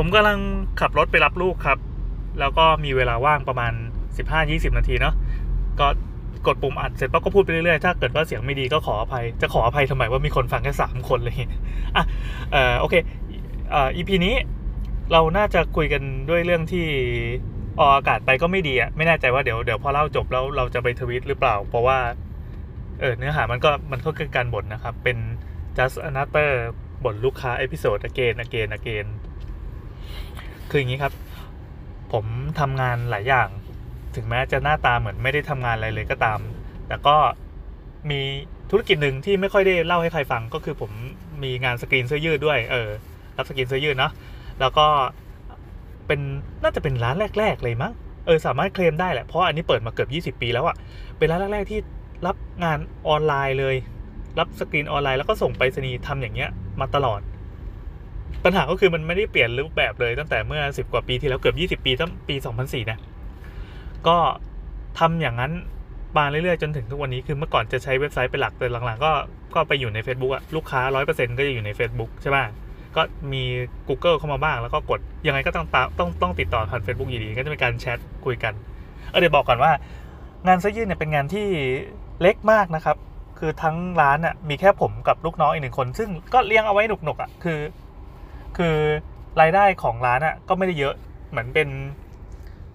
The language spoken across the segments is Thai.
ผมกำลังขับรถไปรับลูกครับ แล้วก็มีเวลาว่างประมาณ 15-20 นาทีเนาะก็กดปุ่มอัดเสร็จปั๊บก็พูดไปเรื่อยๆ ถ้าเกิดว่าเสียงไม่ดีก็ขออภัย จะขออภัยทำไมว่ามีคนฟังแค่สามคนเลยอะเออโอเคเอ่อ EP นี้เราน่าจะคุยกันด้วยเรื่องที่ออกอากาศไปก็ไม่ดีอะไม่แน่ใจว่าเดี๋ยวเดี๋ยวพอเล่าจบแล้วเราจะไปทวิตหรือเปล่า เพราะว่าเออเนื้อหามันก็มันก็คือการบ่นนะครับ เป็น just another บ่นลูกค้า episode again again again คืออย่างนี้ครับ ผมทำงานหลายอย่าง ถึงแม้จะหน้าตาเหมือนไม่ได้ทำงานอะไรเลยก็ตาม แต่ก็มีธุรกิจหนึ่งที่ไม่ค่อยได้เล่าให้ใครฟังก็คือผมมีงานสกรีนเสื้อยืดด้วยเออรับสกรีนเสื้อยืดเนาะแล้วก็เป็นน่าจะเป็นร้านแรก ๆ เลยมั้งเออสามารถเคลมได้แหละเพราะอันนี้เปิดมาเกือบ20 ปีแล้วอะเป็นร้านแรกๆที่รับงานออนไลน์เลย รับสกรีนออนไลน์แล้วก็ส่งไปรษณีย์ทำอย่างเงี้ยมาตลอด ปัญหาก็คือมันไม่ได้เปลี่ยนรูปแบบเลยตั้งแต่เมื่อ 10 กว่าปีที่แล้วเกือบ 20 ปีตั้งปี 2004 นะ ก็ทำอย่างนั้นมาเรื่อยๆจนถึงทุกวันนี้คือเมื่อก่อนจะใช้เว็บไซต์เป็นหลักแต่หลังๆ ก็ก็ไปอยู่ใน Facebook อะลูกค้า 100%ก็จะอยู่ใน Facebook ใช่ป่ะก็มี Google เข้ามาบ้างแล้วก็กดยังไงก็ต้องตาต้องต้องติดต่อผ่าน Facebook อยู่ดีก็จะเป็นการแชทคุยกันเออเดี๋ยวบอกก่อนว่างานเสื้อยืดเนี่ยเป็นงานที่เล็กมากนะครับ คือทั้งร้านอะมีแค่ผมกับลูกน้องอีกหนึ่งคน ซึ่งก็เลี้ยงเอาไว้หนุกๆอะคือ คือรายได้ของร้านอะก็ไม่ได้เยอะเหมือนเป็น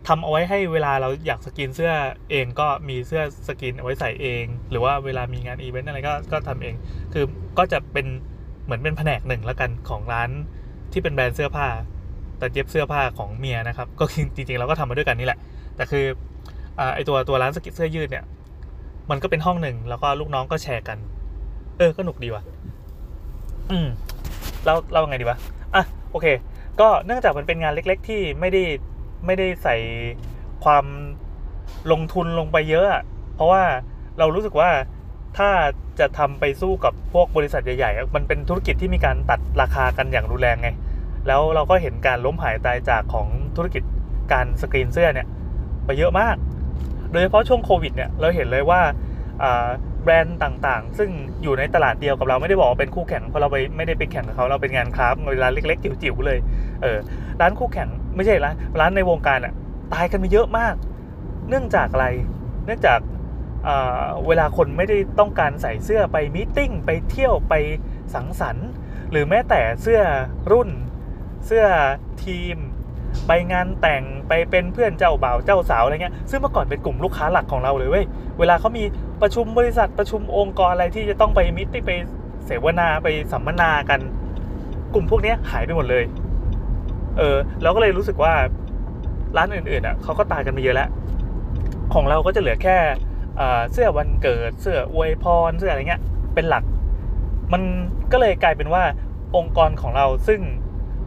ทำเอาไว้ให้เวลาเราอยากสกรีนเสื้อเองก็มีเสื้อสกรีนเอาไว้ใส่เอง หรือว่าเวลามีงานอีเวนต์อะไรก็ก็ทำเอง คือก็จะเป็นเหมือนเป็นแผนกหนึ่งแล้วกันของร้านที่เป็นแบรนด์เสื้อผ้า แต่เย็บเสื้อผ้าของเมียนะครับ ก็คือจริงๆเราก็ทำมาด้วยกันนี่แหละ แต่คืออไอตัวตัวร้านสกินเสื้อยืดเนี่ย มันก็เป็นห้องหนึ่งแล้วก็ลูกน้องก็แชร์กัน เออก็หนุกดีว่ะ อืมเราเราไงดีวะ อะโอเค ก็เนื่องจากมันเป็นงานเล็ก ๆ ที่ไม่ได้ไม่ได้ใส่ความลงทุนลงไปเยอะเพราะว่าเรารู้สึกว่าถ้าจะทำไปสู้กับพวกบริษัทใหญ่ๆ มันเป็นธุรกิจที่มีการตัดราคากันอย่างรุนแรงไง แล้วเราก็เห็นการล้มหายตายจากของธุรกิจการสกรีนเสื้อเนี่ยไปเยอะมาก โดยเฉพาะช่วงโควิดเนี่ยเราเห็นเลยว่าอ่า แบรนด์ต่างๆ ซึ่งอยู่ในตลาดเดียวกับเราไม่ได้บอกว่าเป็นคู่แข่งเพราะเราไปไม่ได้ไปแข่งกับเขาเราเป็นงานคราฟร้านเล็ก ๆ จิ๋วๆเลยเออร้านคู่แข่งไม่ใช่ร้านร้านในวงการอะตายกันไปเยอะมาก เนื่องจากอะไร เนื่องจากเวลาคนไม่ได้ต้องการใส่เสื้อไปมีตติ้งไปเที่ยวไปสังสรรค์ หรือแม้แต่เสื้อรุ่น เสื้อทีม ไปงานแต่งไปเป็นเพื่อนเจ้าบ่าวเจ้าสาวอะไรเงี้ยซึ่งเมื่อก่อนเป็นกลุ่มลูกค้าหลักของเราเลยเว้ยเวลาเขามีประชุมบริษัทประชุมองค์กรอะไรที่จะต้องไปมิตไปเสวนาไปสัมมนากัน กลุ่มพวกนี้หายไปหมดเลย เออเราก็เลยรู้สึกว่าร้านอื่นๆอะเขาก็ตายกันไปเยอะแล้ว ของเราก็จะเหลือแค่เอ่อเสื้อวันเกิด เสื้ออวยพรเสื้ออะไรเงี้ยเป็นหลัก มันก็เลยกลายเป็นว่าองค์กรของเราซึ่ง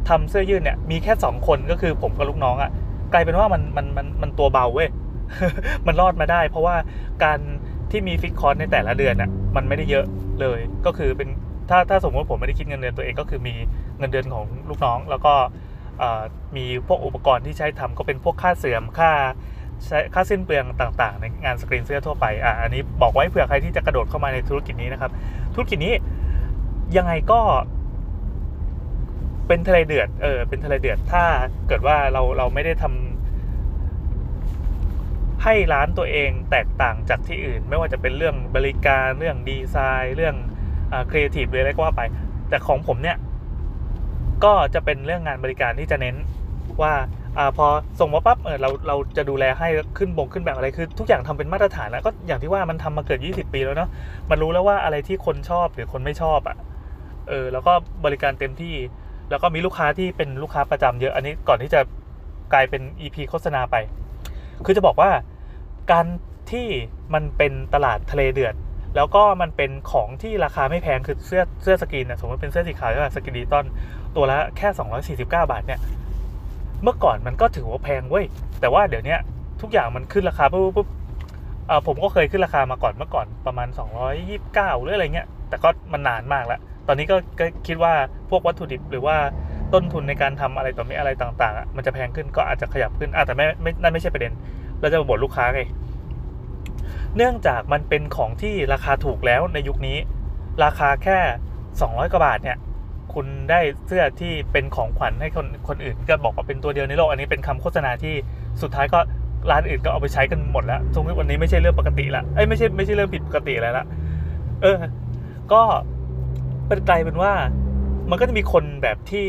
ทำเสื้อยืดเนี่ยมีแค่สองคนก็คือผมกับลูกน้องอะ่ะกลายเป็นว่ามันมันมันมันตัวเบาเว้ยมันรอดมาได้ เพราะว่าการที่มี fix cost ในแต่ละเดือนน่ะมันไม่ได้เยอะเลยก็คือเป็นถ้าถ้าสมมติผมไม่ได้คิดเงินเดือนตัวเองก็คือมีเงินเดือนของลูกน้อง แล้วก็มีพวกอุปกรณ์ที่ใช้ทำก็เป็นพวกค่าเสื่อมค่าใช้ค่าสิ้นเปลืองต่างๆ ในงานสกรีนเสื้อทั่วไปอะอันนี้บอกไว้เผื่อใครที่จะกระโดดเข้ามาในธุรกิจนี้นะครับ ธุรกิจนี้ยังไงก็ เป็นทะเลเดือด เออ เป็นทะเลเดือด ถ้าเกิดว่าเราเราไม่ได้ทำให้ร้านตัวเองแตกต่างจากที่อื่น ไม่ว่าจะเป็นเรื่องบริการเรื่องดีไซน์ เรื่องครีเอทีฟเลยอะไรก็ว่าไป แต่ของผมเนี่ย ก็จะเป็นเรื่องงานบริการที่จะเน้นว่าอพอส่งมาปั๊บเออเราเราจะดูแลให้ขึ้นบงขึ้นแบบอะไรคือ ทุกอย่างทำเป็นมาตรฐานแล้วก็อย่างที่ว่ามันทำมาเกิด 20 ปีแล้วเนาะมันรู้แล้วว่าอะไรที่คนชอบหรือคนไม่ชอบอะ่ะเออแล้วก็บริการเต็มที่ แล้วก็มีลูกค้าที่เป็นลูกค้าประจำเยอะอันนี้ก่อนที่จะกลายเป็น EP โฆษณาไป คือจะบอกว่าการที่มันเป็นตลาดทะเลเดือด แล้วก็มันเป็นของที่ราคาไม่แพงคือเสื้อเสื้อสกรีนนะสมมติเป็นเสื้อสีขาวใช่ไหมสกรีนดิจิตอลตัวละแค่ 249 บาทเนี่ยเมื่อก่อนมันก็ถือว่าแพงเว้ยแต่ว่าเดี๋ยวนี้ทุกอย่างมันขึ้นราคาปุ๊บปุ๊บผมก็เคยขึ้นราคามาก่อนเมื่อก่อนประมาณ 229 หรืออะไรเงี้ยแต่ก็มันนานมากแล้ว ตอนนี้ก็คิดว่าพวกวัตถุดิบหรือว่าต้นทุนในการทำอะไรต่อมีอะไรต่างๆมันจะแพงขึ้นก็อาจจะขยับขึ้นอแต่ไม่ไม่นั่นไม่ใช่ประเด็น เราจะบ่นลูกค้าไงเนื่องจากมันเป็นของที่ราคาถูกแล้วในยุคนี้ ราคาแค่ 200 กว่าบาทเนี่ยคุณได้เสื้อที่เป็นของขวัญให้คนคนอื่นก็บอกว่าเป็นตัวเดียวในโลกอันนี้เป็นคำโฆษณาที่สุดท้ายก็ร้านอื่นก็เอาไปใช้กันหมดแล้วทุกวันนี้ไม่ใช่เรื่องปกติละเอ้ยไม่ใช่ไม่ใช่เรื่องผิดปกติอะไรละเออ ก็ เป็นกลายเป็นว่า มันก็จะมีคนแบบที่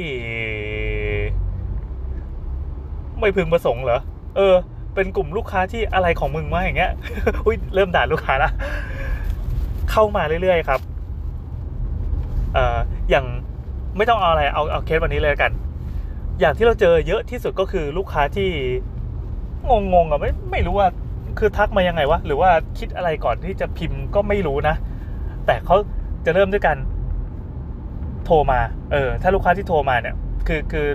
ไม่พึงประสงค์เหรอ เออ เป็นกลุ่มลูกค้าที่อะไรของมึงวะอย่างเงี้ยอุ้ยเริ่มด่าลูกค้าละเข้ามาเรื่อยๆครับ เอ่ออย่างไม่ต้องเอาอะไรเอาเอาเคสวันนี้เลยกัน อย่างที่เราเจอเยอะที่สุดก็คือลูกค้าที่งงๆอะไม่ไม่รู้ว่าคือทักมายังไงวะหรือว่าคิดอะไรก่อนที่จะพิมพ์ก็ไม่รู้นะ แต่เขาจะเริ่มด้วยกัน โทรมาเออถ้าลูกค้าที่โทรมาเนี่ย คือคือ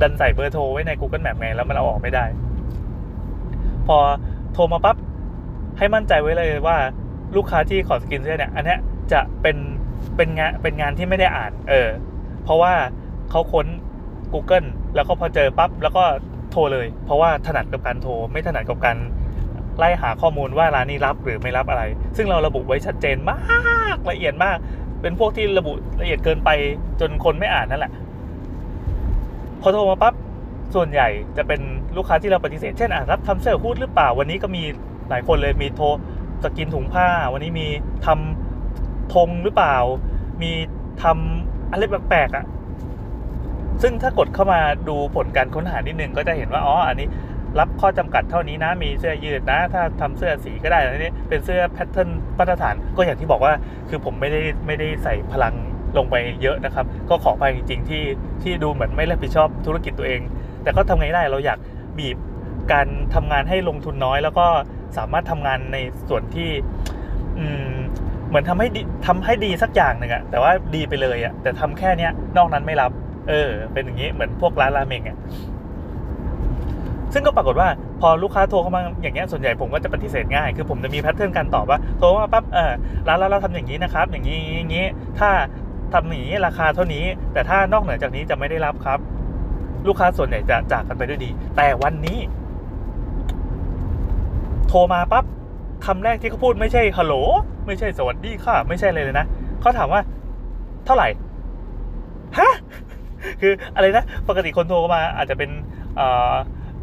ดันใส่เบอร์โทรไว้ใน Google Map ไงแล้วมันเอาออกไม่ได้ พอโทรมาปั๊บให้มั่นใจไว้เลยว่าลูกค้าที่ขอสกินเสื้อเนี่ย อันนี้จะเป็นเป็นงานเป็นงานที่ไม่ได้อ่าน เออ เพราะว่าเขาค้น Google แล้วก็พอเจอปั๊บแล้วก็โทรเลย เพราะว่าถนัดกับการโทร ไม่ถนัดกับการไล่หาข้อมูลว่าร้านนี้รับหรือไม่รับอะไร ซึ่งเราระบุไว้ชัดเจนมากละเอียดมาก เป็นพวกที่ระบุละเอียดเกินไปจนคนไม่อ่านนั่นแหละ พอโทรมาปั๊บส่วนใหญ่จะเป็นลูกค้าที่เราปฏิเสธเช่นอะรับทำเสื้อฮูดหรือเปล่าวันนี้ก็มีหลายคนเลยมีโทรสกินถุงผ้า วันนี้มีทำธงหรือเปล่า มีทำอะไรแปลกๆอะซึ่งถ้ากดเข้ามาดูผลการค้นหานิดนึงก็จะเห็นว่าอ๋ออันนี้ รับข้อจำกัดเท่านี้นะ มีเสื้อยืดนะ ถ้าทำเสื้อสีก็ได้อันนี้เป็นเสื้อแพทเทิร์นมาตรฐานก็อย่างที่บอกว่าคือผมไม่ได้ไม่ได้ใส่พลังลงไปเยอะนะครับ ก็ขอไปจริงๆที่ที่ดูเหมือนไม่รับผิดชอบธุรกิจตัวเอง แต่ก็ทำไงได้เราอยากบีบการทำงานให้ลงทุนน้อย แล้วก็สามารถทำงานในส่วนที่อืมเหมือนทำให้ดีทำให้ดีสักอย่างหนึ่งอะแต่ว่าดีไปเลยอะแต่ทำแค่เนี้ยนอกนั้นไม่รับ เออ เป็นอย่างนี้เหมือนพวกร้านราเมงอะ ซึ่งก็ปรากฏว่าพอลูกค้าโทรเข้ามาอย่างเงี้ยส่วนใหญ่ผมก็จะปฏิเสธง่าย คือผมจะมีแพทเทิร์นการตอบว่าโทรมาปั๊บเออร้านเราเราทำอย่างนี้นะครับ อย่างนี้อย่างนี้ถ้าทำอย่างนี้ราคาเท่านี้ แต่ถ้านอกเหนือจากนี้จะไม่ได้รับครับ ลูกค้าส่วนใหญ่จะจากกันไปด้วยดี แต่วันนี้ โทรมาปั๊บคำแรกที่เขาพูดไม่ใช่ฮัลโหลไม่ใช่สวัสดีค่ะ ไม่ใช่เลยเลยนะเขาถามว่า เท่าไหร่ฮะคืออะไรนะ ปกติคนโทรมาอาจจะเป็น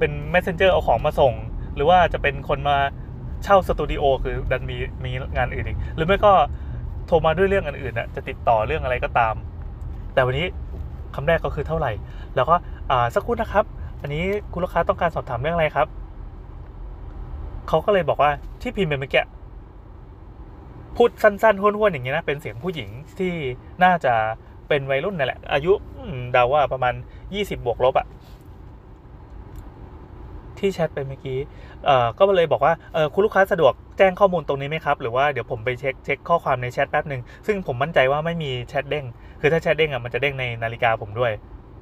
เป็น messenger เอาของมาส่ง หรือว่าจะเป็นคนมาเช่าสตูดิโอคือดันมีมีงานอื่นอีก หรือไม่ก็โทรมาด้วยเรื่องอื่นๆน่ะจะติดต่อเรื่องอะไรก็ตาม แต่วันนี้คำแรกก็คือเท่าไหร่ แล้วก็อ่าสักครู่นะครับ อันนี้คุณลูกค้าต้องการสอบถามเรื่องอะไรครับเขาก็เลยบอกว่าที่พิมพ์ไปเมื่อกี้พูดสั้นๆห้วนๆอย่างเงี้ยนะเป็นเสียงผู้หญิงที่น่าจะเป็นวัยรุ่นนั่นแหละ อายุเดาว่าประมาณยี่สิบบวกลบอะ ที่แชทไปเมื่อกี้เอ่อก็เลยบอกว่าเออคุณลูกค้าสะดวกแจ้งข้อมูลตรงนี้ไหมครับ หรือว่าเดี๋ยวผมไปเช็คเช็คข้อความในแชทแป๊บหนึ่งซึ่งผมมั่นใจว่าไม่มีแชทเด้ง คือถ้าแชทเด้งอะมันจะเด้งในนาฬิกาผมด้วย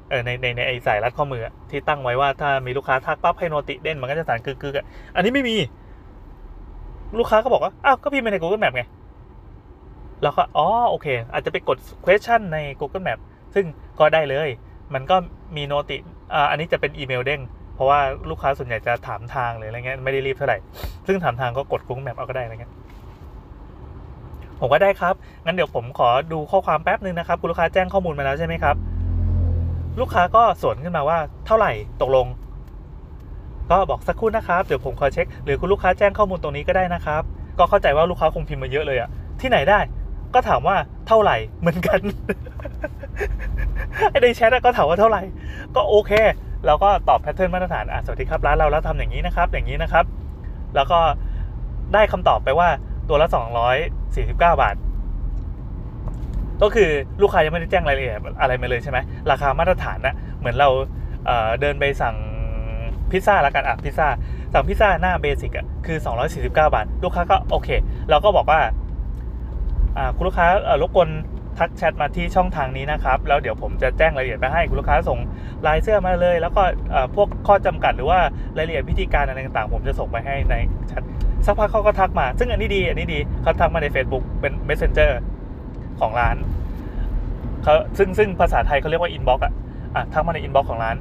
เออในในในไอสายรัดข้อมือที่ตั้งไว้ว่าถ้ามีลูกค้าทักปั๊บให้ noti เด้งมันก็จะสั่นกึกๆอะอันนี้ไม่มี ลูกค้าก็บอกว่าอ้าวก็พิมพ์ไปใน Google Map ไงแล้วก็อ๋อโอเค อาจจะไปกด question ใน Google Map ซึ่งก็ได้เลย มันก็มีโนติอ่าอันนี้จะเป็นอีเมลเด้ง เพราะว่าลูกค้าส่วนใหญ่จะถามทางหรืออะไรเงี้ยไม่ได้รีบเท่าไหร่ ซึ่งถามทางก็กด Google Map เอาก็ได้อะไรเงี้ยผมก็ได้ครับ งั้นเดี๋ยวผมขอดูข้อความแป๊บนึงนะครับ คุณลูกค้าแจ้งข้อมูลมาแล้วใช่ไหมครับ ลูกค้าก็สวนขึ้นมาว่าเท่าไหร่ตกลง ก็บอกสักครู่นะครับ เดี๋ยวผมขอเช็ค หรือคุณลูกค้าแจ้งข้อมูลตรงนี้ก็ได้นะครับ ก็เข้าใจว่าลูกค้าคงพิมพ์มาเยอะเลยอะที่ไหนได้ ก็ถามว่าเท่าไหร่เหมือนกันไอ้ในแชทก็ถามว่าเท่าไหร่ ก็โอเค เราก็ตอบแพทเทิร์นมาตรฐานอะสวัสดีครับร้านเราแล้วทำอย่างนี้นะครับ อย่างนี้นะครับ แล้วก็ได้คำตอบไปว่าตัวละ 249 บาท ก็คือลูกค้ายังไม่ได้แจ้งรายละเอียดอะไรมาเลยใช่ไหมราคามาตรฐานนะเหมือนเราเเดินไปสั่งพิซซ่าแล้วกันอะพิซซ่าสั่งพิซซ่าหน้าเบสิกอะคือ 249 บาท ลูกค้าก็โอเค เราก็บอกว่าคุณลูกค้ารบกวน ทักแชทมาที่ช่องทางนี้นะครับ แล้วเดี๋ยวผมจะแจ้งรายละเอียดไปให้คุณลูกค้าส่งลายเสื้อมาเลย แล้วก็พวกข้อจำกัดหรือว่ารายละเอียดพิธีการอะไรต่างๆ ผมจะส่งไปให้ในแชทสักพักเขาก็ทักมา ซึ่งอันนี้ดีอันนี้ดีเขาทักมาใน Facebook เป็น Messenger ของร้านเขาซึ่งซึ่งภาษาไทยเขาเรียกว่า inbox อะอะทักมาใน inbox ของร้าน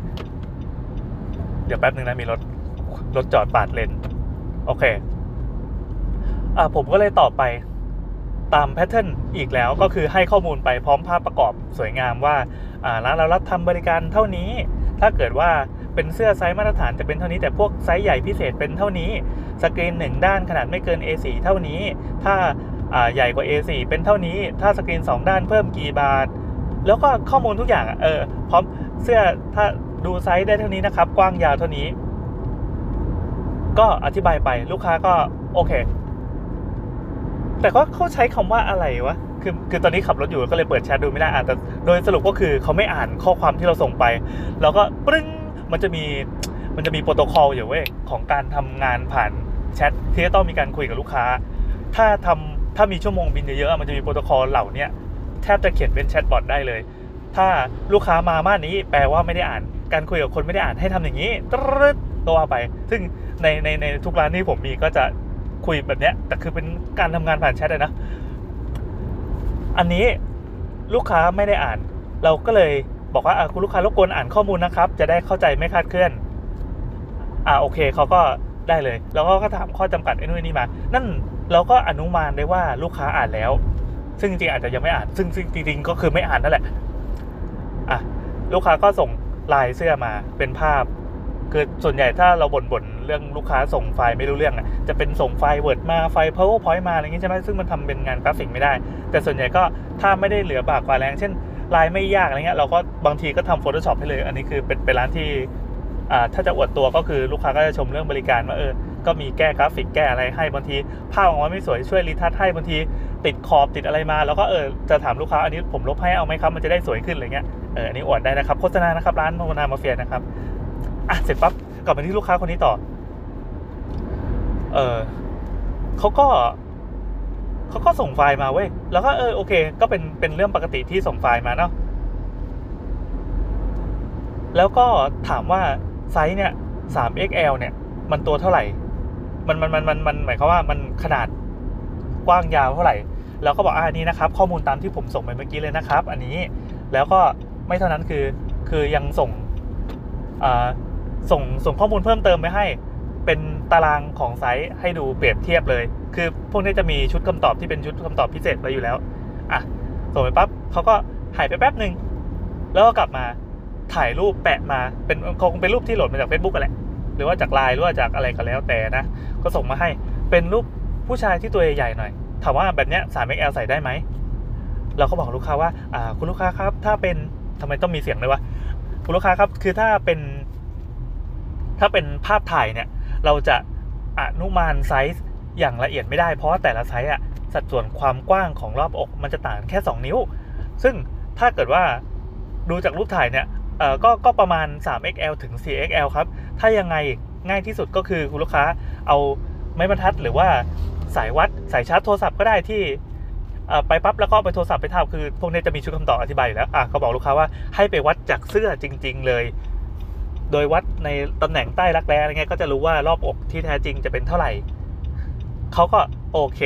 เดี๋ยวแป๊บนึงนะมีรถรถจอดปาดเลนโอเคอะผมก็เลยตอบไป ตาม pattern อีกแล้วก็คือให้ข้อมูลไปพร้อมภาพประกอบสวยงามว่าร้านเรารับทำบริการเท่านี้ ถ้าเกิดว่าเป็นเสื้อไซส์มาตรฐานจะเป็นเท่านี้แต่พวกไซส์ใหญ่พิเศษเป็นเท่านี้สกรีนหนึ่งด้านขนาดไม่เกิน A4 เท่านี้ ถ้าใหญ่กว่า A4 เป็นเท่านี้ ถ้าสกรีน 2 ด้านเพิ่มกี่บาท แล้วก็ข้อมูลทุกอย่างเออพร้อมเสื้อถ้าดูไซส์ได้เท่านี้นะครับ กว้างยาวเท่านี้ ก็อธิบายไปลูกค้าก็โอเค แต่ก็เขาใช้คำว่าอะไรวะคือคือตอนนี้ขับรถอยู่ก็เลยเปิดแชทดูไม่ได้อะแต่โดยสรุปก็คือเขาไม่อ่านข้อความที่เราส่งไป แล้วก็ปรึ้งมันจะมีมันจะมีโปรโตคอลอยู่เว้ยของการทำงานผ่านแชทที่จะต้องมีการคุยกับลูกค้า ถ้าทำถ้ามีชั่วโมงบินเยอะๆมันจะมีโปรโตคอลเหล่านี้แทบจะเขียนเป็น chatbot ได้เลย ถ้าลูกค้ามาท่านี้แปลว่าไม่ได้อ่าน การคุยกับคนไม่ได้อ่านให้ทำอย่างนี้ตรึดก็ว่าไป ซึ่งในในในทุกร้านที่ผมมีก็จะ คุยแบบเนี้ย แต่คือเป็นการทำงานผ่านแชทเลยนะ อันนี้ลูกค้าไม่ได้อ่าน เราก็เลยบอกว่าอะคุณลูกค้ารบกวนอ่านข้อมูลนะครับ จะได้เข้าใจไม่คาดเคลื่อน อ่าโอเคเขาก็ได้เลย แล้วก็ก็ถามข้อจำกัดไอ้นู่นนี่มา นั่นเราก็อนุมานได้ว่าลูกค้าอ่านแล้ว ซึ่งจริงๆอาจจะยังไม่อ่าน ซึ่งซึ่งจริงๆก็คือไม่อ่านนั่นแหละ อะลูกค้าก็ส่งลายเสื้อมาเป็นภาพ คือส่วนใหญ่ถ้าเราบ่นบ่นเรื่องลูกค้าส่งไฟล์ไม่รู้เรื่องอะจะเป็นส่งไฟล์ Word มาไฟล์ PowerPoint มาอะไรอย่างงี้ใช่ไหมซึ่งมันทำเป็นงานกราฟิกไม่ได้ แต่ส่วนใหญ่ก็ถ้าไม่ได้เหลือบากกว่าแรง เช่นลายไม่ยากอะไรเงี้ยเราก็บางทีก็ทำ Photoshop ให้เลย อันนี้คือเป็นเป็นร้านที่อ่าถ้าจะอวดตัวก็คือลูกค้าก็จะชมเรื่องบริการว่าเออก็มีแก้กราฟิกแก้อะไรให้บางทีภาพออกมาไม่สวยช่วยรีทัชให้บางทีติดขอบติดอะไรมา แล้วก็เออจะถามลูกค้าอันนี้ผมลบให้เอาไหมครับมันจะได้สวยขึ้นอะไรเงี้ยเอออันนี้อวดได้นะครับโฆษณานะครับร้านโมนามาเฟียนะครับ อะเสร็จปั๊บกลับมาที่ลูกค้าคนนี้ต่อ เออเขาก็เขาก็ส่งไฟล์มาเว้ย แล้วก็เออโอเค ก็เป็นเป็นเรื่องปกติที่ส่งไฟล์มาเนาะ แล้วก็ถามว่าไซส์เนี่ย 3XL เนี่ย มันตัวเท่าไหร่ มันมันมันมันมันหมายความว่ามันขนาดกว้างยาวเท่าไหร่ แล้วก็บอกอ่านี้นะครับ ข้อมูลตามที่ผมส่งไปเมื่อกี้เลยนะครับ อันนี้ แล้วก็ไม่เท่านั้นคือ คือยังส่งอ่า ส่งส่งข้อมูลเพิ่มเติมไปให้ เป็นตารางของไซส์ให้ดูเปรียบเทียบเลย คือพวกนี้จะมีชุดคำตอบที่เป็นชุดคำตอบพิเศษไว้อยู่แล้วอะส่งไปปั๊บเขาก็หายไปแป๊บหนึ่งแล้วก็กลับมาถ่ายรูปแปะมาเป็นคงเป็นรูปที่โหลดมาจาก Facebook กันแหละ หรือว่าจากไลน์หรือว่าจากอะไรก็แล้วแต่นะ ก็ส่งมาให้เป็นรูปผู้ชายที่ตัวใหญ่ๆหน่อย ถามว่าแบบเนี้ย 3XL ใส่ได้ไหม เราก็บอกลูกค้าว่า อ่า คุณลูกค้าครับ ถ้าเป็นทำไมต้องมีเสียงเลยวะ คุณลูกค้าครับ คือถ้าเป็น ถ้าเป็นภาพถ่ายเนี่ย เราจะอนุมานไซส์อย่างละเอียดไม่ได้ เพราะแต่ละไซส์อะสัดส่วนความกว้างของรอบอกมันจะต่างแค่ 2 นิ้ว ซึ่งถ้าเกิดว่าดูจากรูปถ่ายเนี่ยเอ่อก็ก็ประมาณ 3XL ถึง 4XL ครับ ถ้ายังไงง่ายที่สุดก็คือคุณลูกค้าเอาไม้บรรทัดหรือว่าสายวัดสายชาร์จโทรศัพท์ก็ได้ที่ไปปั๊บแล้วก็ไปโทรศัพท์ไปทาบคือ พวกนี้จะมีชุดคำตอบอธิบายอยู่แล้วอะก็บอกลูกค้าว่าให้ไปวัดจากเสื้อจริง ๆ เลย โดยวัดในตำแหน่งใต้รักแร้อะไรเงี้ยก็จะรู้ว่ารอบอกที่แท้จริงจะเป็นเท่าไหร่เขาก็โอเค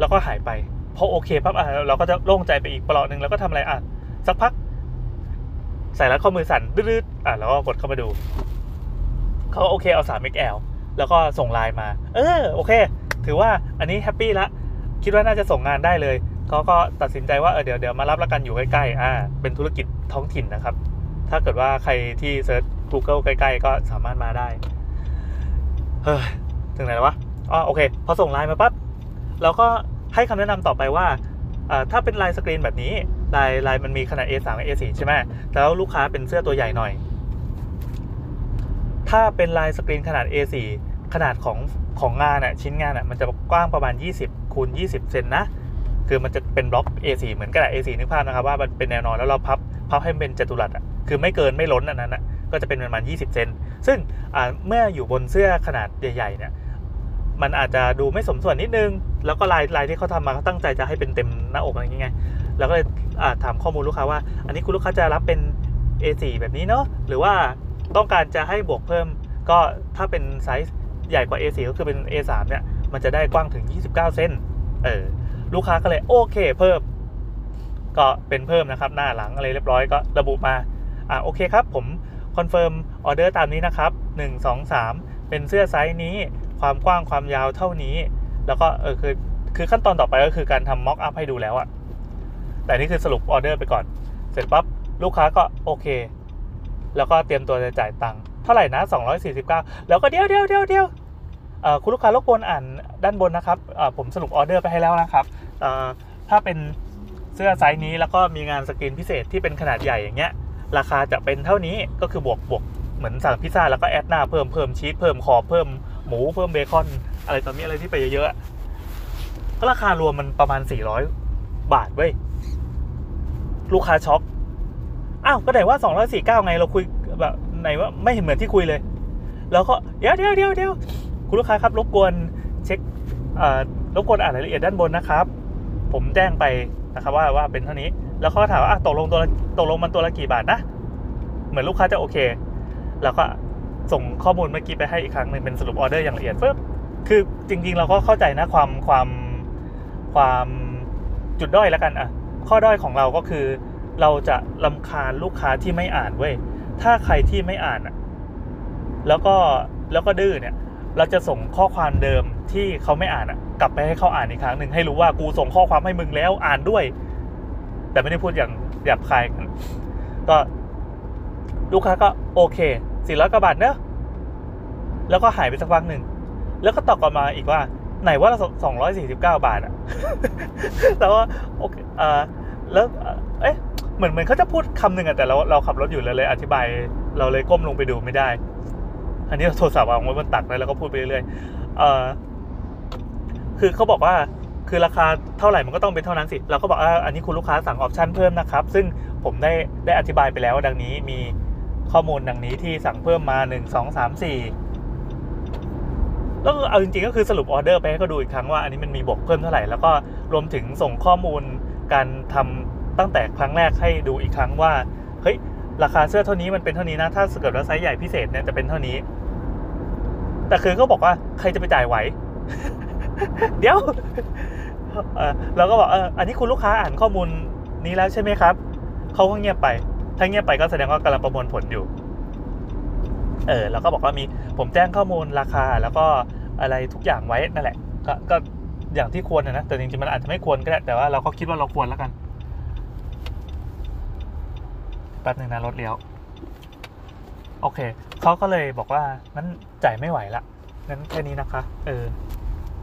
แล้วก็หายไปพอโอเคปั๊บอะเราก็จะโล่งใจไปอีกเปลาะหนึ่งแล้วก็ทำอะไรอะสักพัก ใส่รัดข้อมือสั่นดืดๆอะแล้วก็กดเข้ามาดูเขาก็โอเคเอา 3XL แล้วก็ส่งไลน์มา เออโอเค ถือว่าอันนี้ happy ละคิดว่าน่าจะส่งงานได้เลยเขาก็ตัดสินใจว่าเออเดี๋ยวเดี๋ยวมารับแล้วกันอยู่ใกล้ๆอ่าเป็นธุรกิจท้องถิ่นนะครับ ถ้าเกิดว่าใครที่ search Google ใกล้ ๆ ก็สามารถมาได้ เฮ้ย ถึงไหนแล้ววะอ๋อโอเค พอส่งไลน์มาปั๊บเราก็ให้คำแนะนำต่อไปว่าอ่าถ้าเป็นลายสกรีนแบบนี้ลายลายมันมีขนาด A3 กับ A4 ใช่ไหมแล้วลูกค้าเป็นเสื้อตัวใหญ่หน่อย ถ้าเป็นลายสกรีนขนาด A4 ขนาดของของงานอะชิ้นงานอะมันจะกว้างประมาณ 20คูณ20 เซนนะ คือมันจะเป็นบล็อก A4 เหมือนกระดาษ A4 นึกภาพนะครับว่ามันเป็นแนวนอนแล้วเราพับ พับให้เป็นจัตุรัสอะคือไม่เกินไม่ล้นอันนั้นอะก็จะเป็นประมาณ 20 เซนซึ่งอ่าเมื่ออยู่บนเสื้อขนาดใหญ่ๆเนี่ยมันอาจจะดูไม่สมส่วนนิดนึง แล้วก็ลายลายที่เขาทำมาเขาตั้งใจจะให้เป็นเต็มหน้าอกอะไรอย่างเงี้ยแล้วก็เลยถามข้อมูลลูกค้าว่า อันนี้คุณลูกค้าจะรับเป็น A4 แบบนี้เนาะหรือว่าต้องการจะให้บวกเพิ่ม ก็ถ้าเป็นไซส์ใหญ่กว่า A4 ก็คือเป็น A3 เนี่ยมันจะได้กว้างถึง 29 เซนต์เออลูกค้าก็เลยโอเคเพิ่ม ก็เป็นเพิ่มนะครับหน้าหลังอะไรเรียบร้อยก็ระบุมาอ่าโอเคครับผม confirm ออเดอร์ตามนี้นะครับ 1 2 3 เป็นเสื้อไซส์นี้ ความกว้างความยาวเท่านี้ แล้วก็เออคือคือขั้นตอนต่อไปก็คือการทำ mock up ให้ดูแล้วอะแต่นี่คือสรุปออเดอร์ไปก่อน เสร็จปั๊บลูกค้าก็โอเค แล้วก็เตรียมตัวจะจ่ายตังค์เท่าไหร่นะ 249 แล้วก็เดี๋ยวเดี๋ยวเดี๋ยวเดี๋ยวเออคุณลูกค้ารบกวนอ่านด้านบนนะครับผมสรุปออเดอร์ไปให้แล้วนะครับถ้าเป็น เสื้อไซส์นี้แล้วก็มีงานสกรีนพิเศษที่เป็นขนาดใหญ่อย่างเงี้ย ราคาจะเป็นเท่านี้ก็คือบวกบวกเหมือนสั่งพิซซ่าแล้วก็ add หน้าเพิ่มเพิ่มชีสเพิ่มขอบเพิ่มหมูเพิ่มเบคอน อะไรตอนนี้อะไรที่ไปเยอะๆก็ราคารวมมันประมาณ 400 บาทเว้ยลูกค้าช็อกอ้าวก็ไหนว่า249ไงเราคุยแบบไหนว่าไม่เห็นเหมือนที่คุยเลย แล้วก็เดี๋ยวเดี๋ยวเดี๋ยวเดี๋ยวคุณลูกค้าครับรบกวนเช็คเอ่อรบกวนอ่านรายละเอียดด้านบนนะครับ ผมแจ้งไป นะครับว่าว่าเป็นเท่านี้แล้วเขาก็ถามว่าตกลงตัวตกลงมันตัวละกี่บาทนะ เหมือนลูกค้าจะโอเคแล้วก็ส่งข้อมูลเมื่อกี้ไปให้อีกครั้งหนึ่งเป็นสรุปออเดอร์อย่างละเอียดปึ๊บคือจริง ๆ เราก็เข้าใจนะความความความจุดด้อยแล้วกันอะข้อด้อยของเราก็คือ เราจะลำคาญลูกค้าที่ไม่อ่านเว้ยถ้าใครที่ไม่อ่านอะแล้วก็แล้วก็ดื้อเนี่ย เราจะส่งข้อความเดิมที่เขาไม่อ่านกลับไปให้เขาอ่านอีกครั้งหนึ่งให้รู้ว่ากูส่งข้อความให้มึงแล้วอ่านด้วย แต่ไม่ได้พูดอย่างหยาบคายกันก็ลูกค้าก็โอเคสี่ร้อยกว่าบาทเนอะแล้วก็หายไปสักพักหนึ่งแล้วก็ตอบกลับมาอีกว่า ไหนว่าเราสองร้อยสี่สิบเก้าบาทอะแล้วก็โอเคเออแล้วเอ่อเอ๊ะเหมือนเหมือนเขาจะพูดคำหนึ่งอะแต่เราเราขับรถอยู่เลยเลย อธิบาย เราเลยก้มลงไปดูไม่ได้ อันนี้โทรศัพท์วางไว้บนตักเลยแล้วก็พูดไปเรื่อยๆเออคือเขาบอกว่าคือราคาเท่าไหร่มันก็ต้องเป็นเท่านั้นสิเราก็บอกอ่าอันนี้คุณลูกค้าสั่งออปชั่นเพิ่มนะครับ ซึ่งผมได้ได้อธิบายไปแล้วดังนี้มีข้อมูลดังนี้ที่สั่งเพิ่มมาหนึ่งสองสามสี่แล้วก็เอาจริงๆก็คือสรุปออเดอร์ไปให้เขาดูอีกครั้งว่าอันนี้มันมีบวกเพิ่มเท่าไหร่ แล้วก็รวมถึงส่งข้อมูลการทำตั้งแต่ครั้งแรกให้ดูอีกครั้งว่าเฮ้ย ราคาเสื้อเท่านี้มันเป็นเท่านี้นะ ถ้าเกิดว่าไซส์ใหญ่พิเศษเนี่ยจะเป็นเท่านี้ แต่คือเขาบอกว่าใครจะไปจ่ายไหว เดี๋ยวเราก็บอกเอออันนี้คุณลูกค้าอ่านข้อมูลนี้แล้วใช่ไหมครับเขาก็เงียบไป ถ้าเงียบไปก็แสดงว่ากำลังประมวลผลอยู่ เออแล้วก็บอกว่ามีผมแจ้งข้อมูลราคาแล้วก็อะไรทุกอย่างไว้นั่นแหละ ก็ก็อย่างที่ควรนะนะแต่จริงๆมันอาจจะไม่ควรก็ได้แต่ว่าเราก็คิดว่าเราควรแล้วกัน แป๊บหนึ่งนะรถเลี้ยว โอเค เขาก็เลยบอกว่านั้นจ่ายไม่ไหวละงั้นแค่นี้นะคะ เออ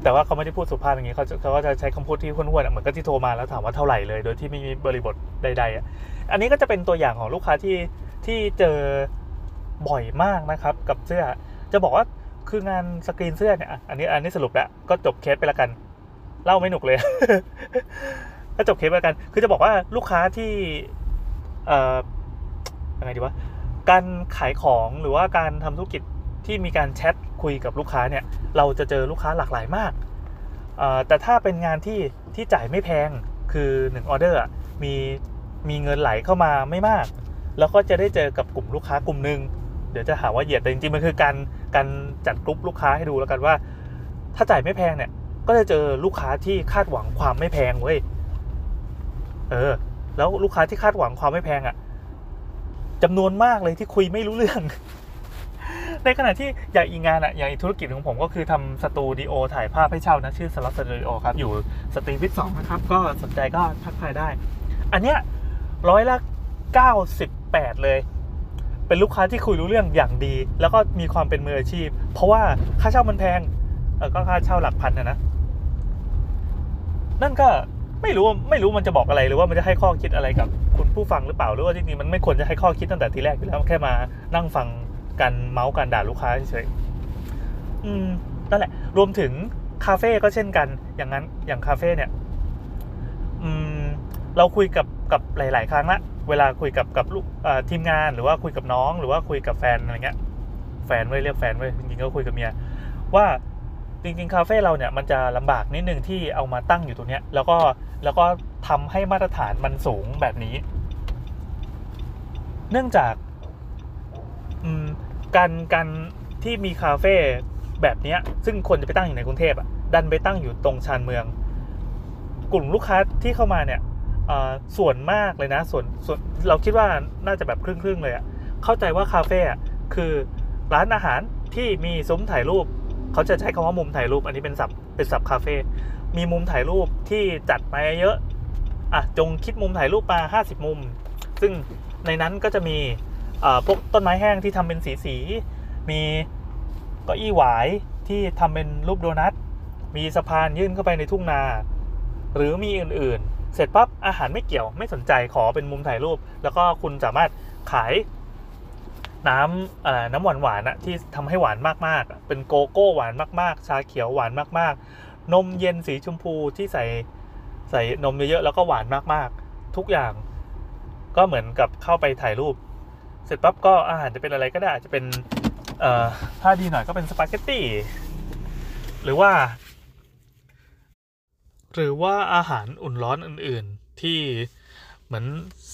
แต่ว่าเขาไม่ได้พูดสุภาพอย่างนี้เขาเขาก็จะใช้คำพูดที่ห้วนๆอะเหมือนกับที่โทรมาแล้วถามว่าเท่าไหร่เลย โดยที่ไม่มีบริบทใดๆอะอันนี้ก็จะเป็นตัวอย่างของลูกค้าที่ที่เจอบ่อยมากนะครับ กับเสื้อ จะบอกว่าคืองานสกรีนเสื้อเนี่ยอันนี้อันนี้สรุปแล้วก็จบเคสไปแล้วกัน เล่าไม่หนุกเลยก็จบเคสไปแล้วกัน คือจะบอกว่าลูกค้าที่เอ่อ ยังไงดีวะการขายของหรือว่าการทำธุรกิจที่มีการแชทคุยกับลูกค้าเนี่ยเราจะเจอลูกค้าหลากหลายมากแต่ถ้าเป็นงานที่ที่จ่ายไม่แพงคือ1ออเดอร์มีมีเงินไหลเข้ามาไม่มาก แล้วก็จะได้เจอกับกลุ่มลูกค้ากลุ่มหนึ่งเดี๋ยวจะหาว่าเหยียดแต่จริงๆมันคือการการจัดกลุ่มลูกค้าให้ดูแล้วกันว่า ถ้าจ่ายไม่แพงเนี่ยก็จะเจอลูกค้าที่คาดหวังความไม่แพงเว้ยเออแล้วลูกค้าที่คาดหวังความไม่แพงอะ่ะ จำนวนมากเลยที่คุยไม่รู้เรื่อง ในขณะที่อย่างอีกงานอะอย่างอีกธุรกิจของผมก็คือทำสตูดิโอถ่ายภาพให้เช่านะ ชื่อสล็อตสตูดิโอครับ อยู่สตรีวิทย์สองนะครับ ก็สนใจก็ทักทายได้ อันเนี้ยร้อยละเก้าสิบแปดเลย เป็นลูกค้าที่คุยรู้เรื่องอย่างดี แล้วก็มีความเป็นมืออาชีพ เพราะว่าค่าเช่ามันแพงเออก็ค่าเช่าหลักพันนะนะ นั่นก็ ไม่รู้ไม่รู้มันจะบอกอะไรหรือว่ามันจะให้ข้อคิดอะไรกับคุณผู้ฟังหรือเปล่าหรือว่าจริงๆมันไม่ควรจะให้ข้อคิดตั้งแต่ทีแรกอยู่แล้วแค่มานั่งฟังกันเมาส์กันด่าลูกค้าเฉยๆอืมนั่นแหละ รวมถึงคาเฟ่ก็เช่นกัน อย่างนั้นอย่างคาเฟ่เนี่ย อืม เราคุยกับกับหลาย ๆ ครั้งละเวลาคุยกับกับลูกทีมงานหรือว่าคุยกับน้อง หรือว่าคุยกับแฟนอะไรเงี้ย แฟนไว้เรียกแฟนไว้จริงๆก็คุยกับเมียว่าจริงๆ คาเฟ่เราเนี่ยมันจะลำบากนิดนึงที่เอามาตั้งอยู่ตรงเนี้ย แล้วก็ แล้วก็ทำให้มาตรฐานมันสูงแบบนี้ เนื่องจากการการที่มีคาเฟ่แบบนี้ซึ่งคนจะไปตั้งอยู่ในกรุงเทพอะดันไปตั้งอยู่ตรงชานเมือง กลุ่มลูกค้าที่เข้ามาเนี่ยส่วนมากเลยนะส่วนส่วนเราคิดว่าน่าจะแบบครึ่งๆเลยอะเข้าใจว่าคาเฟ่อะคือร้านอาหารที่มีซุ้มถ่ายรูป เขาจะใช้คำว่ามุมถ่ายรูป อันนี้เป็นศัพท์เป็นศัพท์คาเฟ่ มีมุมถ่ายรูปที่จัดมาเยอะอะจงคิดมุมถ่ายรูปมา 50 มุม ซึ่งในนั้นก็จะมีพวกต้นไม้แห้งที่ทำเป็นสีสีมีเก้าอี้หวายที่ทำเป็นรูปโดนัท มีสะพานยื่นเข้าไปในทุ่งนา หรือมีอื่นๆ เสร็จปั๊บอาหารไม่เกี่ยวไม่สนใจขอเป็นมุมถ่ายรูป แล้วก็คุณสามารถขายน้ำน้ำหวานหวานๆอะที่ทำให้หวานมากๆ เป็นโกโก้หวานมากๆ ชาเขียวหวานมากๆ นมเย็นสีชมพูที่ใส่ใส่นมเยอะๆแล้วก็หวานมากๆ ทุกอย่าง ก็เหมือนกับเข้าไปถ่ายรูป เสร็จปั๊บก็อาหารจะเป็นอะไรก็ได้อาจจะเป็นเอ่อถ้าดีหน่อยก็เป็นสปาเกตตี้หรือว่า หรือว่าอาหารอุ่นร้อนอื่นๆ ที่เหมือน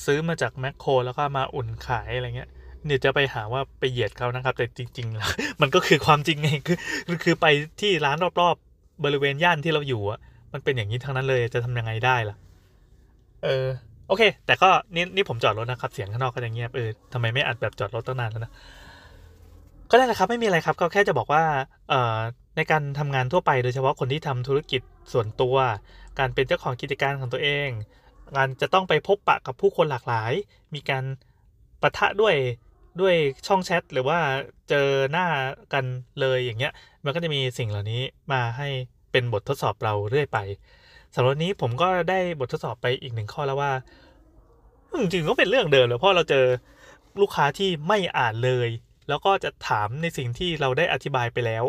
ซื้อมาจากแมคโครแล้วก็มาอุ่นขายอะไรเงี้ยเดี๋ยจะไปหาว่าไปเหยียดเขานะครับ แต่จริง ๆ แล้ว มันก็คือความจริงไงคือคือคือไปที่ร้านรอบๆ บริเวณย่านที่เราอยู่อะมันเป็นอย่างนี้ทั้งนั้นเลยจะทำยังไงได้ล่ะ เออ โอเค แต่ก็นี่นี่ผมจอดรถนะครับ เสียงข้างนอกก็จะเงียบเออทำไมไม่อัดแบบจอดรถตั้งนานแล้วนะก็ได้แหละครับไม่มีอะไรครับก็แค่จะบอกว่าเอ่อในการทำงานทั่วไปโดยเฉพาะคนที่ทำธุรกิจส่วนตัว การเป็นเจ้าของกิจการของตัวเองงานจะต้องไปพบปะกับผู้คนหลากหลาย มีการปะทะด้วย ด้วยช่องแชทหรือว่าเจอหน้ากันเลยอย่างเงี้ย มันก็จะมีสิ่งเหล่านี้มาให้เป็นบททดสอบเราเรื่อยไปสำหรับนี้ผมก็ได้บททดสอบไปอีกหนึ่งข้อแล้วว่าจริงก็เป็นเรื่องเดิมเลยเพราะเราเจอลูกค้าที่ไม่อ่านเลย แล้วก็จะถามในสิ่งที่เราได้อธิบายไปแล้ว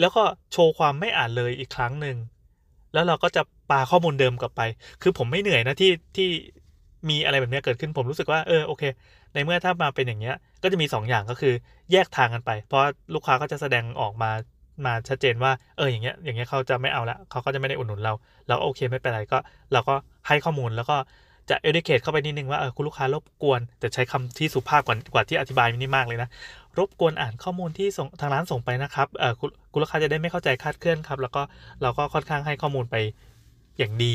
แล้วก็โชว์ความไม่อ่านเลยอีกครั้งหนึ่งแล้วเราก็จะปาข้อมูลเดิมกลับไป คือผมไม่เหนื่อยนะที่ที่มีอะไรแบบนี้เกิดขึ้นผมรู้สึกว่าเออโอเคในเมื่อถ้ามาเป็นอย่างเงี้ย ก็จะมีสองอย่างก็คือแยกทางกันไป เพราะลูกค้าก็จะแสดงออกมามาชัดเจนว่าเอออย่างเงี้ยอย่างเงี้ยเขาจะไม่เอาละเขาก็จะไม่ได้อุดหนุนเรา เราโอเคไม่เป็นไรก็เราก็ให้ข้อมูลแล้วก็จะ educate เข้าไปนิดนึงว่าเออคุณลูกค้ารบกวน แต่ใช้คำที่สุภาพกว่ากว่าที่อธิบายมินี่มากเลยนะ รบกวนอ่านข้อมูลที่ส่งทางร้านส่งไปนะครับเออคุณคุณลูกค้าจะได้ไม่เข้าใจคลาดเคลื่อนครับ แล้วก็เราก็ค่อนข้างให้ข้อมูลไปอย่างดี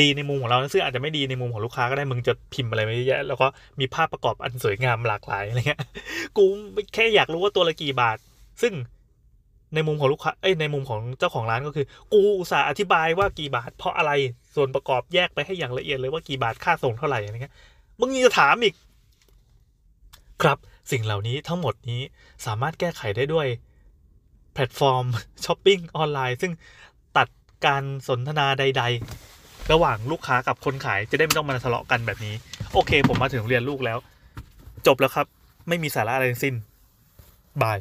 ดีในมุมของเราซึ่งอาจจะไม่ดีในมุมของลูกค้าก็ได้มึงจะพิมพ์อะไรไม่เยอะแยะแล้วก็มีภาพประกอบอันสวยงามหลากหลายอะไรเงี้ยกูแค่อยากรู้ว่าตัวละกี่บาท ซึ่งในมุมของลูกค้าเอ้ยในมุมของเจ้าของร้านก็คือ กูอุตส่าห์อธิบายว่ากี่บาท เพราะอะไรส่วนประกอบแยกไปให้อย่างละเอียดเลยว่ากี่บาทค่าส่งเท่าไหร่อะไรเงี้ยมึงยังจะถามอีก ครับ สิ่งเหล่านี้ทั้งหมดนี้สามารถแก้ไขได้ด้วย แพลตฟอร์มช้อปปิ้งออนไลน์ ซึ่งตัดการสนทนาใด ๆ ระหว่างลูกค้ากับคนขายจะได้ไม่ต้องมาทะเลาะกันแบบนี้ โอเค ผมมาถึงโรงเรียนลูกแล้ว จบแล้วครับ ไม่มีสาระอะไรทั้งสิ้นบาย